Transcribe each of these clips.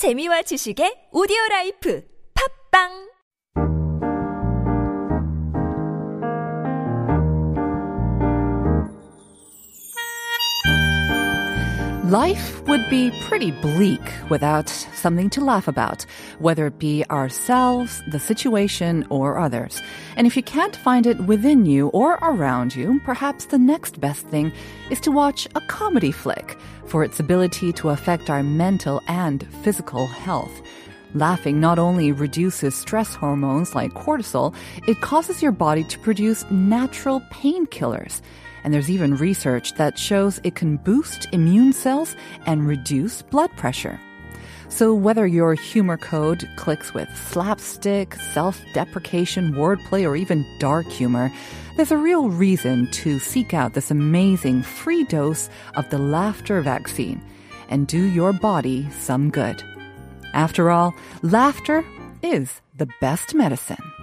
재미와 지식의 오디오 라이프. 팝빵 Life would be pretty bleak without something to laugh about, whether it be ourselves, the situation, or others. And if you can't find it within you or around you, perhaps the next best thing is to watch a comedy flick for its ability to affect our mental and physical health. Laughing not only reduces stress hormones like cortisol, it causes your body to produce natural painkillers. And there's even research that shows it can boost immune cells and reduce blood pressure. So whether your humor code clicks with slapstick, self-deprecation, wordplay, or even dark humor, there's a real reason to seek out this amazing free dose of the laughter vaccine and do your body some good. After all, laughter is the best medicine.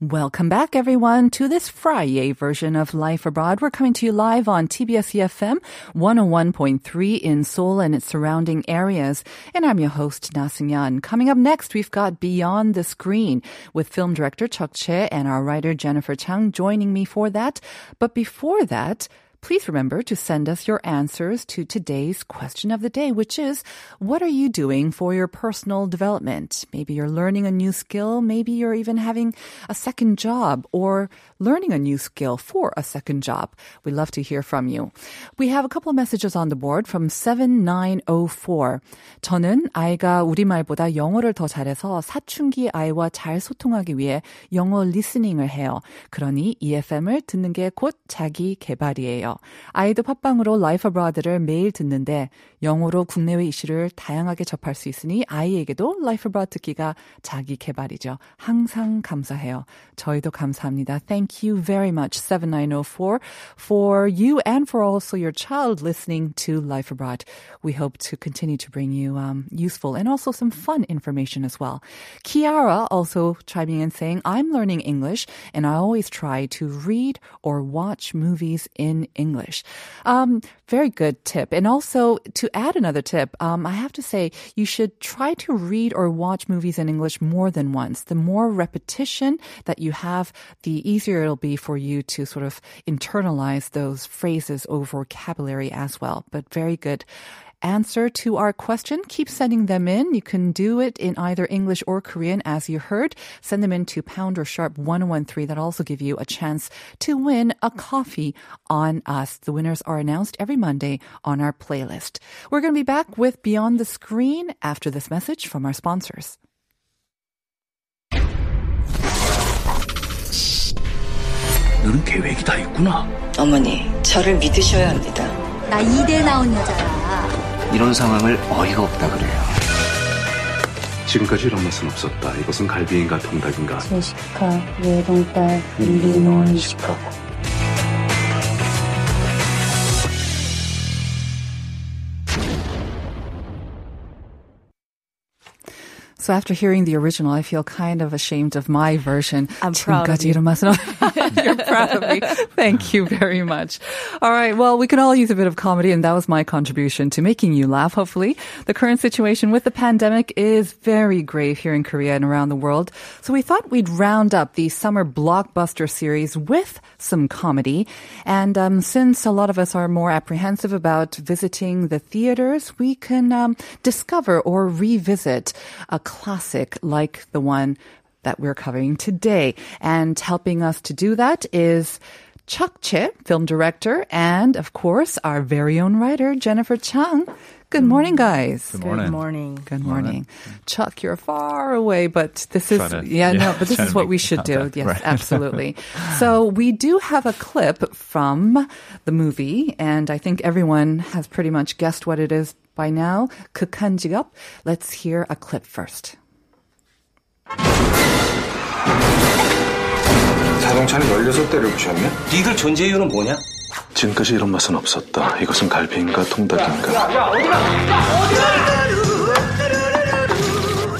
Welcome back, everyone, to this Friday version of Life Abroad. We're coming to you live on TBS EFM 101.3 in Seoul and its surrounding areas. And I'm your host, Na Seung-yeon. Coming up next, we've got Beyond the Screen with film director Chuck Che and our writer Jennifer Chang joining me for that. But before that, Please remember to send us your answers to today's question of the day, which is what are you doing for your personal development? Maybe you're learning a new skill, maybe you're even having a second job or learning a new skill for a second job. We'd love to hear from you. We have a couple of messages on the board from 7904. 저는 아이가 우리말보다 영어를 더 잘해서 사춘기 아이와 잘 소통하기 위해 영어 리스닝을 해요. 그러니 EFM을 듣는 게 곧 자기 개발이에요. 아이도 팟빵으로 라이프 브라드를 매일 듣는데 영어로 국내외 이슈를 다양하게 접할 수 있으니 아이에게도 라이프 브라드 듣기가 자기 개발이죠. 항상 감사해요. 저희도 감사합니다. Thank you very much, 7904, for you and for also your child listening to Life Abroad. We hope to continue to bring you um, useful and also some fun information as well. Kiara also chiming in saying, I'm learning English and I always try to read or watch movies in English. Um, very good tip. And also to add another tip, um, I have to say you should try to read or watch movies in English more than once. The more repetition that you have, the easier it'll be for you to sort of internalize those phrases or vocabulary as well. But very good answer to our question, keep sending them in. You can do it in either English or Korean as you heard. Send them in to pound or sharp 113. That'll also give you a chance to win a coffee on us. The winners are announced every Monday on our playlist. We're going to be back with Beyond the Screen after this message from our sponsors. 너는 계획이 다 있구나. 어머니, 저를 믿으셔야 합니다. 나 이대 나온 여자야. 이런 상황을 어이가 없다 그래요. 지금까지 이런 맛은 없었다. 이것은 갈비인가 통닭인가. 제시카, 외동딸, 일리노이, 시카고. So after hearing the original, I feel kind of ashamed of my version. I'm proud of you. You're proud of me. Thank you very much. All right. Well, we can all use a bit of comedy, and that was my contribution to making you laugh, hopefully. The current situation with the pandemic is very grave here in Korea and around the world. So we thought we'd round up the summer blockbuster series with some comedy. And um, since a lot of us are more apprehensive about visiting the theaters, we can um, discover or revisit a classic like the one that we're covering today. And helping us to do that is Chuck Che, film director, and of course, our very own writer, Jennifer Chung. Good mm. morning, guys. Good morning. Good morning. Good morning. Chuck, you're far away, but this is, to- yeah, yeah, no, but this is what we should do. contact, Yes, right. absolutely. so we do have a clip from the movie, and I think everyone has pretty much guessed what it is by now. 극한 직업. Let's hear a clip first. 자동차는 16대를 부셨네? 니들 존재 이유는 뭐냐? 지금까지 이런 맛은 없었다. 이것은 갈비인가 통닭인가.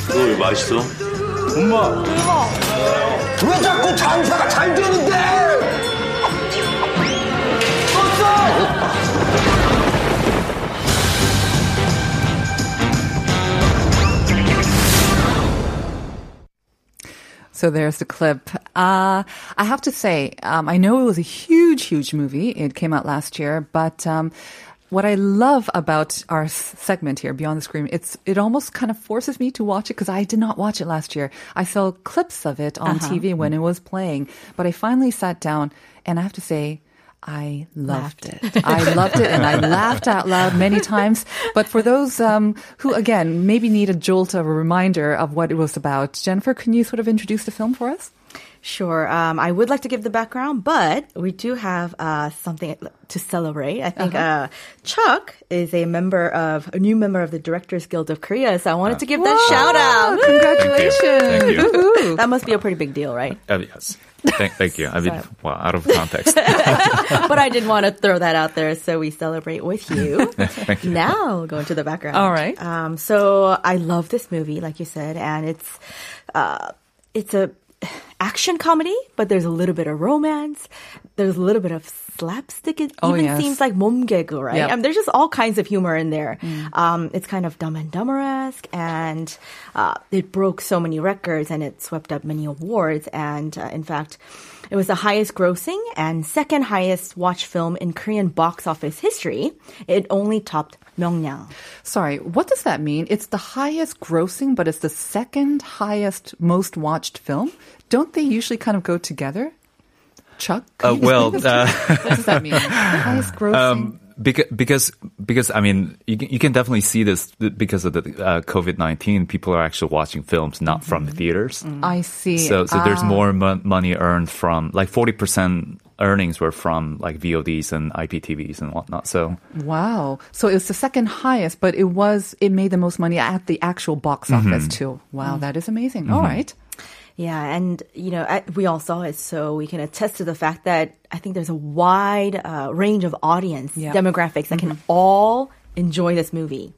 너 맛있어? 엄마. 왜 자꾸 장사가 잘 되는데? So there's the clip. Uh, I have to say, um, I know it was a huge, huge movie. It came out last year, but um, what I love about our segment here, Beyond the Screen, it's it almost kind of forces me to watch it because I did not watch it last year. I saw clips of it on TV when it was playing, but I finally sat down, and I have to say. I loved it. I loved it and I laughed out loud many times. But for those um, who, again, maybe need a jolt of a reminder of what it was about, Jennifer, can you sort of introduce the film for us? Sure. Um, I would like to give the background, but we do have uh, something to celebrate. I think uh Chuck is a member of a new member of the Directors Guild of Korea, so I wanted to give that shout out. Congratulations. Thank you. Woohoo. That must be a pretty big deal, right? Uh, yes. Thank, thank you. I mean, well, out of context. but I did want to throw that out there, so we celebrate with you. Thank you. Now, going to the background. All right. Um, so I love this movie, like you said, and it's uh, it's a action comedy, but there's a little bit of romance. There's a little bit of slapstick. It Oh, even yes. seems like momgegu, right? Yep. I mean, there's just all kinds of humor in there. Um, it's kind of Dumb and Dumber-esque, and uh, it broke so many records, and it swept up many awards. And uh, in fact, it was the highest grossing and second highest watch film in Korean box office history. It only topped Myeongnyang. Sorry, what does that mean? It's the highest grossing, but it's the second highest most watched film. Don't they usually kind of go together? Chuck? Uh, well, uh, what does that mean? Highest grossing. because because because I mean you can, you can definitely see this because of the uh, COVID nineteen. People are actually watching films not from the theaters. I see. So so there's Ah. more mo- money earned from like forty percent earnings were from like VODs and IPTVs and whatnot. So Wow. So it was the second highest, but it was it made the most money at the actual box office too. Wow, that is amazing. All right. Yeah, and you know, I, we all saw it, so we can attest to the fact that I think there's a wide uh, range of audience Yeah. demographics that can all enjoy this movie.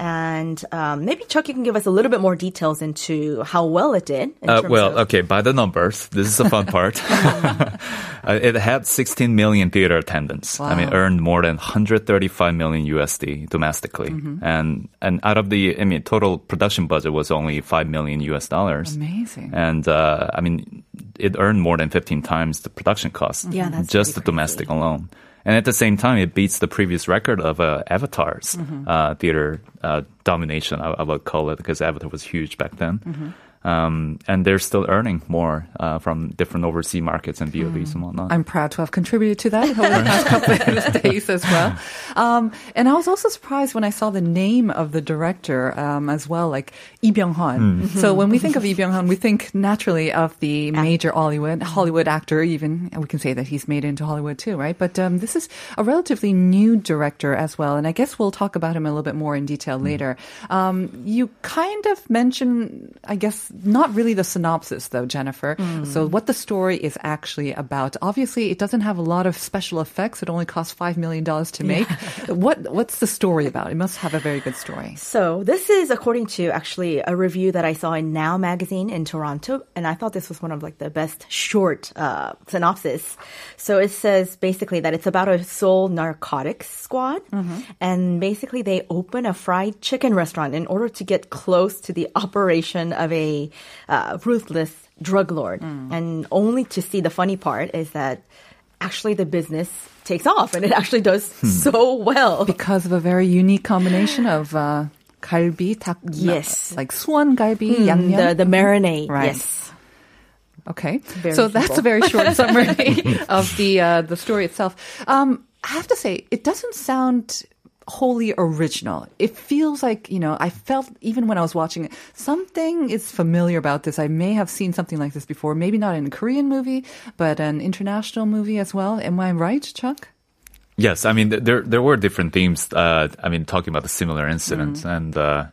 And um, maybe Chuck, you can give us a little bit more details into how well it did. In Uh, well, okay, by the numbers, this is the fun part. uh, it had 16 million theater attendance. I mean, Wow. earned more than 135 million USD domestically, Mm-hmm. and and out of the, I mean, total production budget was only five million US dollars. Amazing. And uh, I mean, it earned more than 15 times the production cost. Yeah, that's just the pretty domestic alone. And at the same time, it beats the previous record of uh, Avatar's Mm-hmm. uh, theater uh, domination. I, I would call it because Avatar was huge back then. Mm-hmm. Um, and they're still earning more uh, from different overseas markets and VODs and whatnot. I'm proud to have contributed to that over the past couple of days as well. Um, and I was also surprised when I saw the name of the director um, as well, like Lee Byung-hun. So when we think of Lee Byung-hun, we think naturally of the major Hollywood Hollywood actor. Even we can say that he's made into Hollywood too, right? But um, this is a relatively new director as well, and I guess we'll talk about him a little bit more in detail later. Um, you kind of mentioned, I guess, not really the synopsis though, Jennifer. So what the story is actually about. Obviously, it doesn't have a lot of special effects. It only cost five million dollars to make. What what's the story about? It must have a very good story. So this is according to actually a review that I saw in Now magazine in Toronto, and I thought this was one of like the best short uh, synopsis. So it says basically that it's about a Seoul narcotics squad, and basically they open a fried chicken restaurant in order to get close to the operation of a uh, ruthless drug lord, and only to see the funny part is that actually the business takes off, and it actually does hmm. so well because of a very unique combination of. Uh, 갈비, yes, like Suwon galbi, mm, the, the marinade, right. yes. Okay, very so simple. that's a very short summary of the uh, the story itself. Um, I have to say, it doesn't sound wholly original. It feels like you know, I felt even when I was watching it, something is familiar about this. I may have seen something like this before. Maybe not in a Korean movie, but an international movie as well. Am I right, Chuck? Yes, I mean th- there there were different themes. Uh, I mean, talking about the similar incidents, and uh,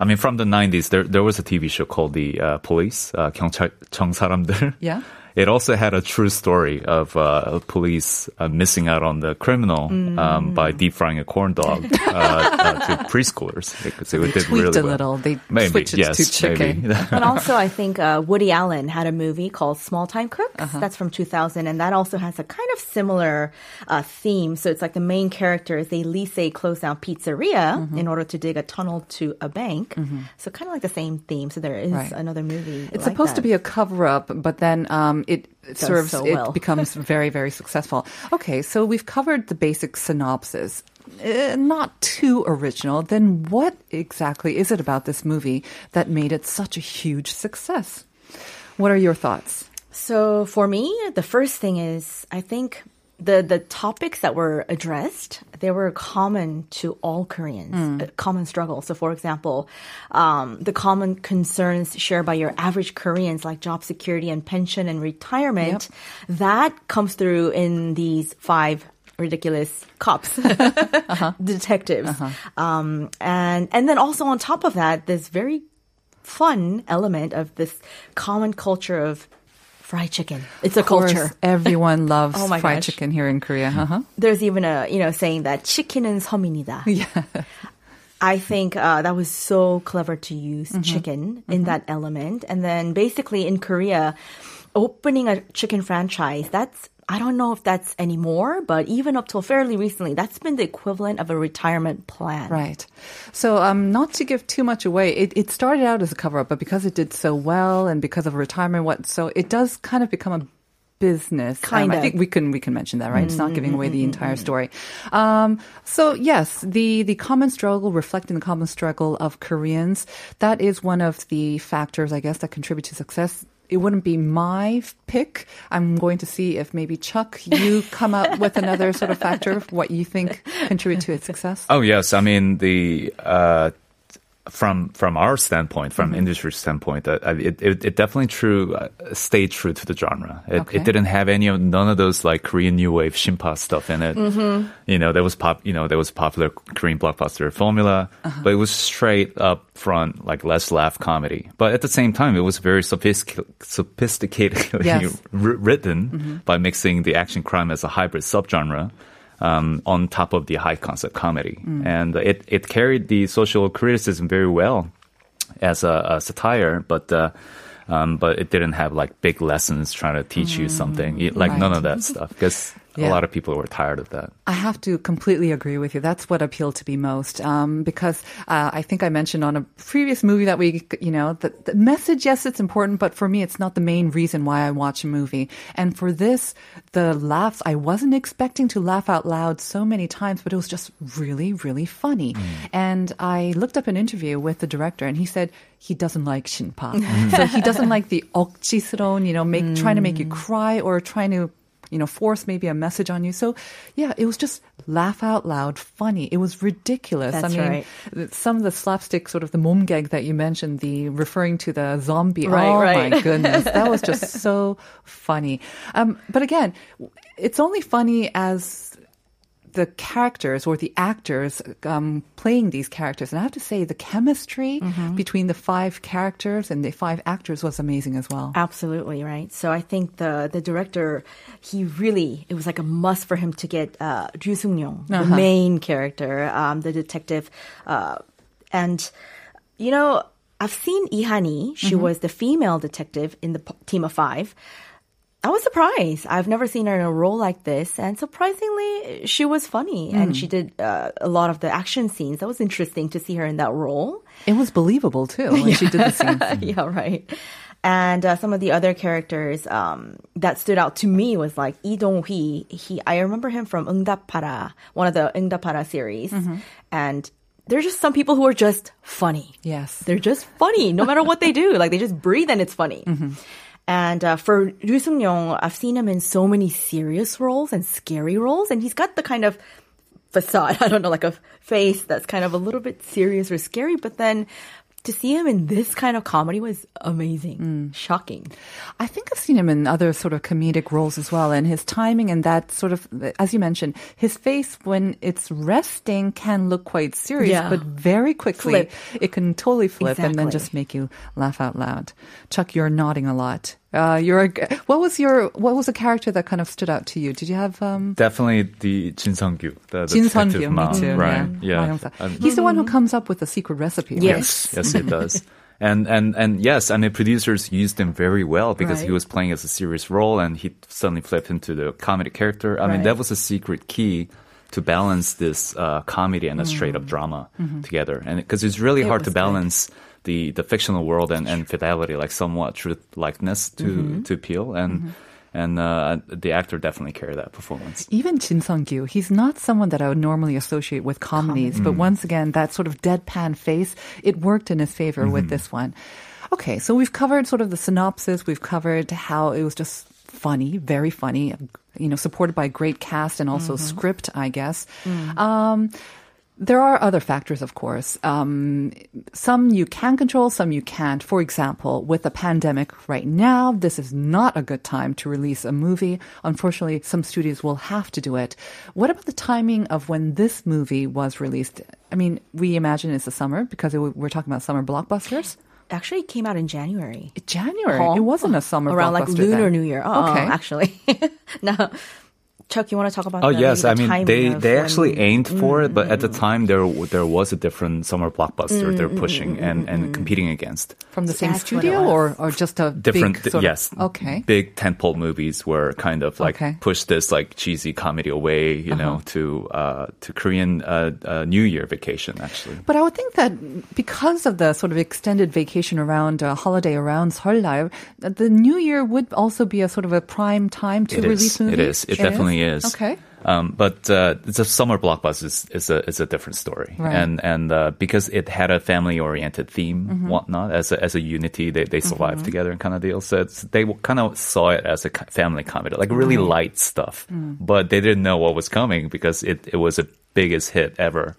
I mean from the '90s, there there was a TV show called The uh, Police, uh, 경찰 정사람들. Yeah. it also had a true story of uh, police uh, missing out on the criminal um, by deep frying a corn dog uh, uh, to preschoolers. Because it did tweaked really a well. little. They maybe switched it yes, to chicken. maybe. and also, I think uh, Woody Allen had a movie called Small Time Crooks. Uh-huh. That's from 2000, and that also has a kind of similar uh, theme. So it's like the main characters they lease a closed down pizzeria Mm-hmm. in order to dig a tunnel to a bank. So kind of like the same theme. So there is Right. another movie. It's like supposed to be a cover up, but then um, it Does serves, so it becomes very, very successful. Okay, so we've covered the basic synopsis. Uh, not too original. Then what exactly is it about this movie that made it such a huge success? What are your thoughts? So for me, the first thing is I think the the topics that were addressed they were common to all Koreans, a common struggle. So for example, um, the common concerns shared by your average Koreans like job security and pension and retirement, that comes through in these five ridiculous cops, Uh-huh. detectives, um, and and then also on top of that, this very fun element of this common culture of fried chicken. It's a Of course, culture. Everyone loves Oh my fried gosh. chicken here in Korea. Uh-huh. There's even a you know saying that chicken is 섬입니다. Yeah. I think uh, that was so clever to use Mm-hmm. chicken in that element, and then basically in Korea, opening a chicken franchise. That's I don't know if that's anymore, but even up till fairly recently, that's been the equivalent of a retirement plan. Right. So, um, not to give too much away, it, it started out as a cover up, but because it did so well and because of retirement, what so it does kind of become a business. Kind um, I think we can we can mention that, right? It's not giving away the entire story. Um, so yes, the the common struggle, reflecting the common struggle of Koreans, that is one of the factors, I guess, that contribute to success. It wouldn't be my pick. I'm going to see if maybe Chuck, you come up with another sort of factor of what you think contribute to its success. Oh yes, I mean the uh, from from our standpoint, Mm-hmm. from industry standpoint, uh, it, it it definitely true uh, stayed true to the genre. It, Okay. it didn't have any of none of those like Korean new wave shimpa stuff in it. Mm-hmm. You know, there was pop. You know, there was popular Korean blockbuster formula, Uh-huh. but it was straight up front like let's laugh comedy. But at the same time, it was very sophistic- sophisticatedly Yes. written Mm-hmm. by mixing the action crime as a hybrid subgenre um, on top of the high concept comedy. Mm. And it, it carried the social criticism very well as a, a satire, but uh, um, but it didn't have like big lessons trying to teach you something, It- like none Mm. Of that stuff, because Yeah. a lot of people were tired of that. I have to completely agree with you. That's what appealed to me most. Um, because uh, I think I mentioned on a previous movie that we, you know, the, the message, yes, it's important, but for me, it's not the main reason why I watch a movie. And for this, the laughs, I wasn't expecting to laugh out loud so many times, but it was just really, really funny. And I looked up an interview with the director, and he said he doesn't like shinpa. so he doesn't like the 억지스러운, you know, make, trying to make you cry or trying to you know, force maybe a message on you. So, yeah, it was just laugh out loud funny. It was ridiculous. That's I mean, right. some of the slapstick sort of the mom gag that you mentioned, the referring to the zombie. Right, oh right. my goodness. That was just so funny. Um, but again, it's only funny as the characters or the actors um, playing these characters. And I have to say, the chemistry Mm-hmm. between the five characters and the five actors was amazing as well. Absolutely right. So I think the the director, he really it was like a must for him to get uh, Ryu Seung-ryong, the Uh-huh. main character, um, the detective, uh, and you know I've seen Ihani. She Mm-hmm. was the female detective in the p- team of five. I was surprised. I've never seen her in a role like this, and surprisingly, she was funny mm. and hmm. she did uh, a lot of the action scenes. That was interesting to see her in that role. It was believable too when yeah. she did the scenes. yeah, right. And uh, some of the other characters um, that stood out to me was like Lee Dong-hwi. He, I remember him from Para, one of the Para series, mm-hmm. and there's just some people who are just funny. Yes, they're just funny, no matter what they do. Like they just breathe and it's funny. Mm-hmm. And uh, for Ryu Seung-ryong, I've seen him in so many serious roles and scary roles, and he's got the kind of facade. I don't know, like a face that's kind of a little bit serious or scary, but then to see him in this kind of comedy was amazing, mm. shocking. I think I've seen him in other sort of comedic roles as well, and his timing and that sort of, as you mentioned, his face when it's resting can look quite serious, Yeah. but very quickly Flip. it can totally flip and then just make you laugh out loud. Chuck, you're nodding a lot. Uh, you're a, what was your what was a character that kind of stood out to you? Did you have um, Definitely the Jin Sung-gyu, the, the Jin Sun detective Gyu? Me mom, too. right? Yeah. Yeah, Um, He's the one who comes up with the secret recipe. right? Yes, yes, it does. And and and yes, and the producers used him very well because he was playing as a serious role, and he suddenly flipped into the comedy character. I mean, that was a secret key to balance this uh, comedy and a straight up drama together, and because it's really Mm. Mm-hmm. It hard to balance. good. The the fictional world and, and fidelity, like somewhat truth likeness to Mm-hmm. to appeal, and and uh, the actor definitely carried that performance. Even Jin Sung Gyu, he's not someone that I would normally associate with comedies, but once again, that sort of deadpan face, it worked in his favor with this one. Okay, so we've covered sort of the synopsis, we've covered how it was just funny, very funny, you know, supported by a great cast and also script, I guess. Um, there are other factors, of course. Um, some you can control, some you can't. For example, with the pandemic right now, this is not a good time to release a movie. Unfortunately, some studios will have to do it. What about the timing of when this movie was released? I mean, we imagine it's the summer because it, we're talking about summer blockbusters. Actually, it came out in January. January. Huh? It wasn't a summer around like Lunar then. New Year. Oh, Okay. actually, no. Chuck, you want to talk about? Oh the, yes, maybe I mean timing they of they when- actually aimed for it, but at the Mm. time there there was a different summer blockbuster they're pushing and, and competing against. From the same That's studio or, or just a Different, big sort of- yes, okay. big tentpole movies were kind of like Okay. push this like cheesy comedy away, you know, to uh, to Korean uh, uh, New Year vacation actually. But I would think that because of the sort of extended vacation around uh, holiday around Seollal, the New Year would also be a sort of a prime time to It release is. movies. It is. It, definitely is. Okay. Um, but uh, it's a summer blockbuster is, is a is a different story, Right. and and uh, because it had a family oriented theme, Mm-hmm. whatnot, as a, as a unity, they they survived together and kind of deal. So it's, they kind of saw it as a family comedy, like really light stuff, Mm. but they didn't know what was coming because it it was the biggest hit ever,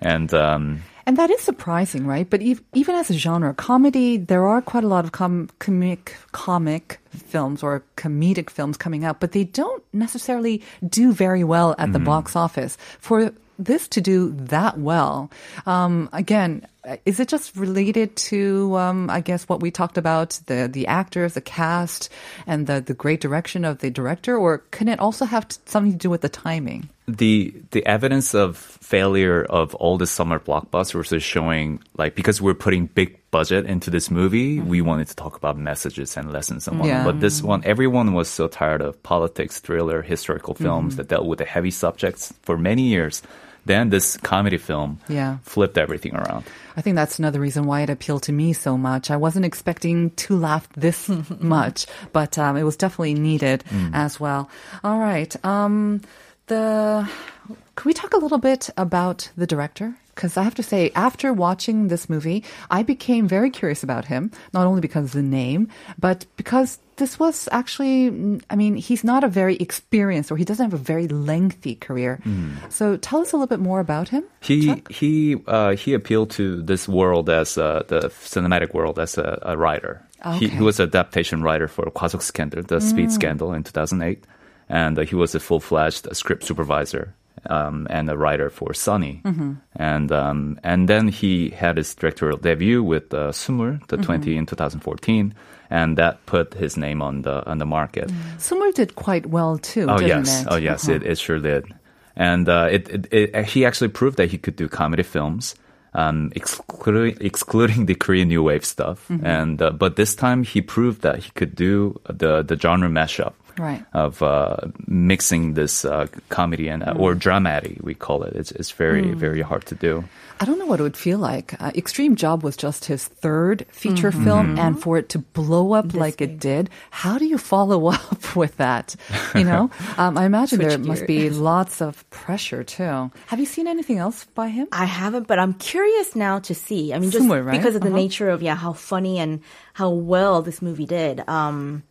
and. Um, And that is surprising, right? But ev- even as a genre, comedy, there are quite a lot of com- comic comic films or comedic films coming out, but they don't necessarily do very well at the box office. For this to do that well, um, again, is it just related to, um, I guess, what we talked about the the actors, the cast, and the the great direction of the director, or can it also have t- something to do with the timing? the the evidence of failure of all the summer blockbusters is showing like because we're putting big budget into this movie, we wanted to talk about messages and lessons and whatnot. Yeah. But this one, everyone was so tired of politics, thriller, historical films that dealt with the heavy subjects for many years. Then this comedy film Yeah. flipped everything around. I think that's another reason why it appealed to me so much. I wasn't expecting to laugh this much, but um, it was definitely needed as well. All right. Um, the can we talk a little bit about the director? Because I have to say, after watching this movie, I became very curious about him. Not only because of the name, but because this was actually, mm, I mean, he's not a very experienced or he doesn't have a very lengthy career. So tell us a little bit more about him. He Chuck? he uh, he appealed to this world as uh, the cinematic world as a, a writer. He, Okay. he was an adaptation writer for Kwasok Scandal, the Speed Scandal in 2008, and uh, he was a full-fledged script supervisor um, and a writer for Sunny. And um, and then he had his directorial debut with uh, Sumur, the 20 in 2014, and that put his name on the on the market. Summer did quite well too. Oh didn't yes, it? oh yes, Uh-huh. it, it sure did, and uh, it, it, it he actually proved that he could do comedy films, um, excluding excluding the Korean new wave stuff, Mm-hmm. and uh, but this time he proved that he could do the the genre mashup. Right. Of uh, mixing this uh, comedy and uh, Mm. or dramatic, we call it. It's it's very very hard to do. I don't know what it would feel like. Uh, Extreme Job was just his third feature film, and for it to blow up like it did, how do you follow up with that? You know, um, I imagine there Switch must be lots of pressure too. Have you seen anything else by him? I haven't, but I'm curious now to see. I mean, just Somewhere, right? because of the Uh-huh. nature of yeah, how funny and how well this movie did. Um,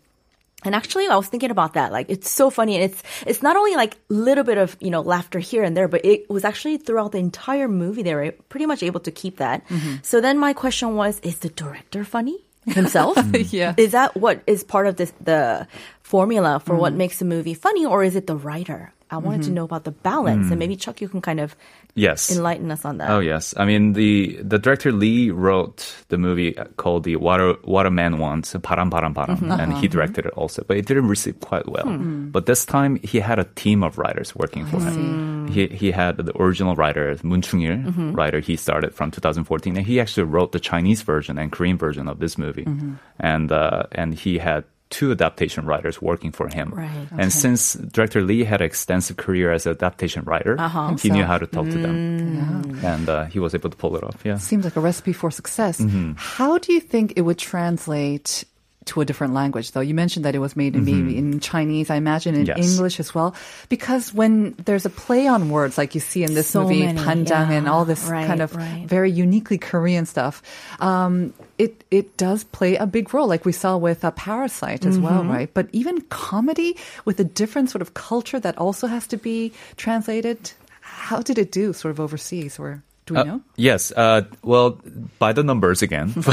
and actually, I was thinking about that. Like, it's so funny, and it's it's not only like a little bit of you know laughter here and there, but it was actually throughout the entire movie. They were pretty much able to keep that. Mm-hmm. So then my question was: Is the director funny himself? Yeah. Is that what is part of this the formula for what Mm. makes a movie funny, or is it the writer? I wanted mm-hmm. to know about the balance, mm. and maybe mm. Chuck, you can kind of yes enlighten us on that. Oh yes, I mean the the director Lee wrote the movie called the Water Water Man Wants Param Param Param, mm-hmm. and uh-huh. he directed it also, but it didn't receive quite well. Mm-hmm. But this time he had a team of writers working for I him. See. He he had the original writer Moon Chung Il, mm-hmm. writer he started from 2014, and he actually wrote the Chinese version and Korean version of this movie, mm-hmm. and uh, and he had Two adaptation writers working for him, Right. and since director Lee had an extensive career as an adaptation writer, Uh-huh. he knew how to talk to them and uh, he was able to pull it off. Yeah. Seems like a recipe for success. Mm-hmm. How do you think it would translate to a different language, though? You mentioned that it was made in maybe in Chinese, I imagine in Mm-hmm. Yes. English as well. Because when there's a play on words, like you see in this So movie, many, Panjang and all this Right, kind of right. very uniquely Korean stuff, um, it it does play a big role, like we saw with uh, Parasite as well, Mm-hmm. right? But even comedy with a different sort of culture that also has to be translated. How did it do, sort of overseas, or do we Uh, know? yes. Uh, well, by the numbers again,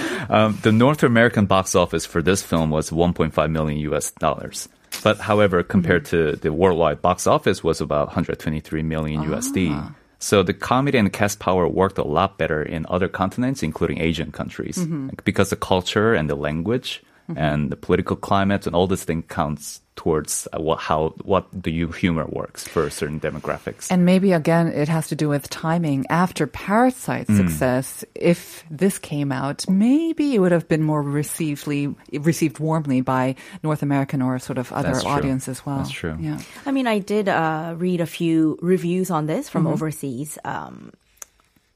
um, the North American box office for this film was 1.5 million US dollars. But however, compared to the worldwide box office was about 123 million USD. So the comedy and cast power worked a lot better in other continents, including Asian countries, because the culture and the language and the political climate and all this thing counts towards uh, what, how what the you humor works for certain demographics. And maybe again, it has to do with timing. After Parasite's Mm. success, if this came out, maybe it would have been more receivedly received warmly by North American or sort of other That's true. audience as well. That's true. Yeah. I mean, I did uh, read a few reviews on this Mm-hmm. from overseas um,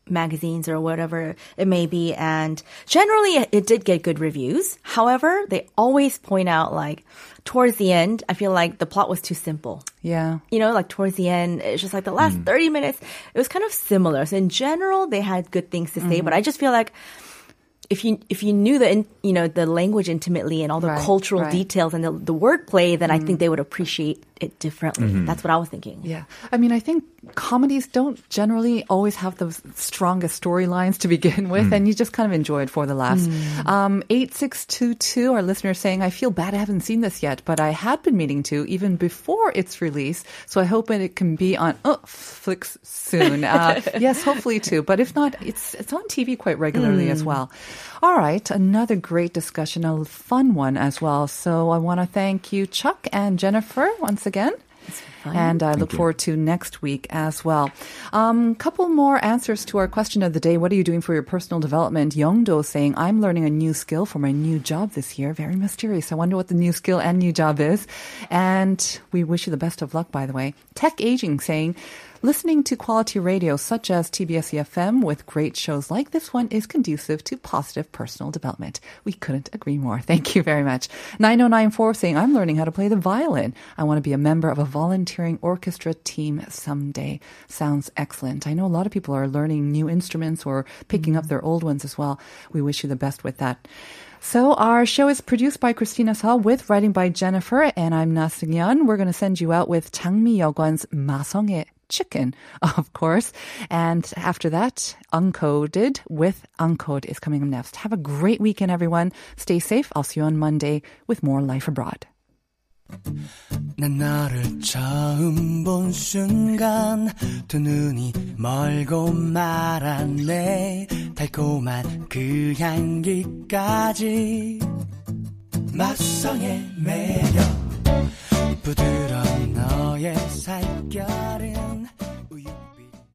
magazines or whatever it may be, and generally it did get good reviews. However, they always point out like towards the end, I feel like the plot was too simple. Yeah. You know, like towards the end, it's just like the last Mm. 30 minutes, it was kind of similar. So in general, they had good things to say, Mm-hmm. but I just feel like if you if you knew the you know the language intimately and all the Right, cultural right. Mm. details and the, the wordplay, then I think they would appreciate it differently. Mm-hmm. That's what I was thinking. Yeah. I mean, I think comedies don't generally always have the strongest storylines to begin with, and you just kind of enjoy it for the laughs. Um, 8622, our listener saying, I feel bad I haven't seen this yet, but I had been meaning to even before its release, so I hope it can be on uh, Flicks soon. Uh, yes, hopefully too, but if not, it's, it's on TV quite regularly as well. All right, another great discussion, a fun one as well. So I want to thank you, Chuck and Jennifer, once again. And I look forward to next week as well. Um, couple more answers to our question of the day. What are you doing for your personal development? Youngdo saying, I'm learning a new skill for my new job this year. Very mysterious. I wonder what the new skill and new job is. And we wish you the best of luck, by the way. Tech Aging saying, Listening to quality radio such as TBS EFM with great shows like this one is conducive to positive personal development. We couldn't agree more. Thank you very much. 9094 saying, I'm learning how to play the violin. I want to be a member of a volunteering orchestra team someday. Sounds excellent. I know a lot of people are learning new instruments or picking up their old ones as well. We wish you the best with that. So our show is produced by Christina Saw with writing by Jennifer, and I'm Na Seung-yeon. We're going to send you out with 장미 여관's 마성의 chicken, of course. And after that, Uncoded with Uncode is coming up next. Have a great weekend, everyone. Stay safe. I'll see you on Monday with more Life Abroad. 난 너를 처음 본 순간 두 눈이 멀고 말았네 달콤한 그 향기까지 맛성의 매력. 부드러운 너의 살결은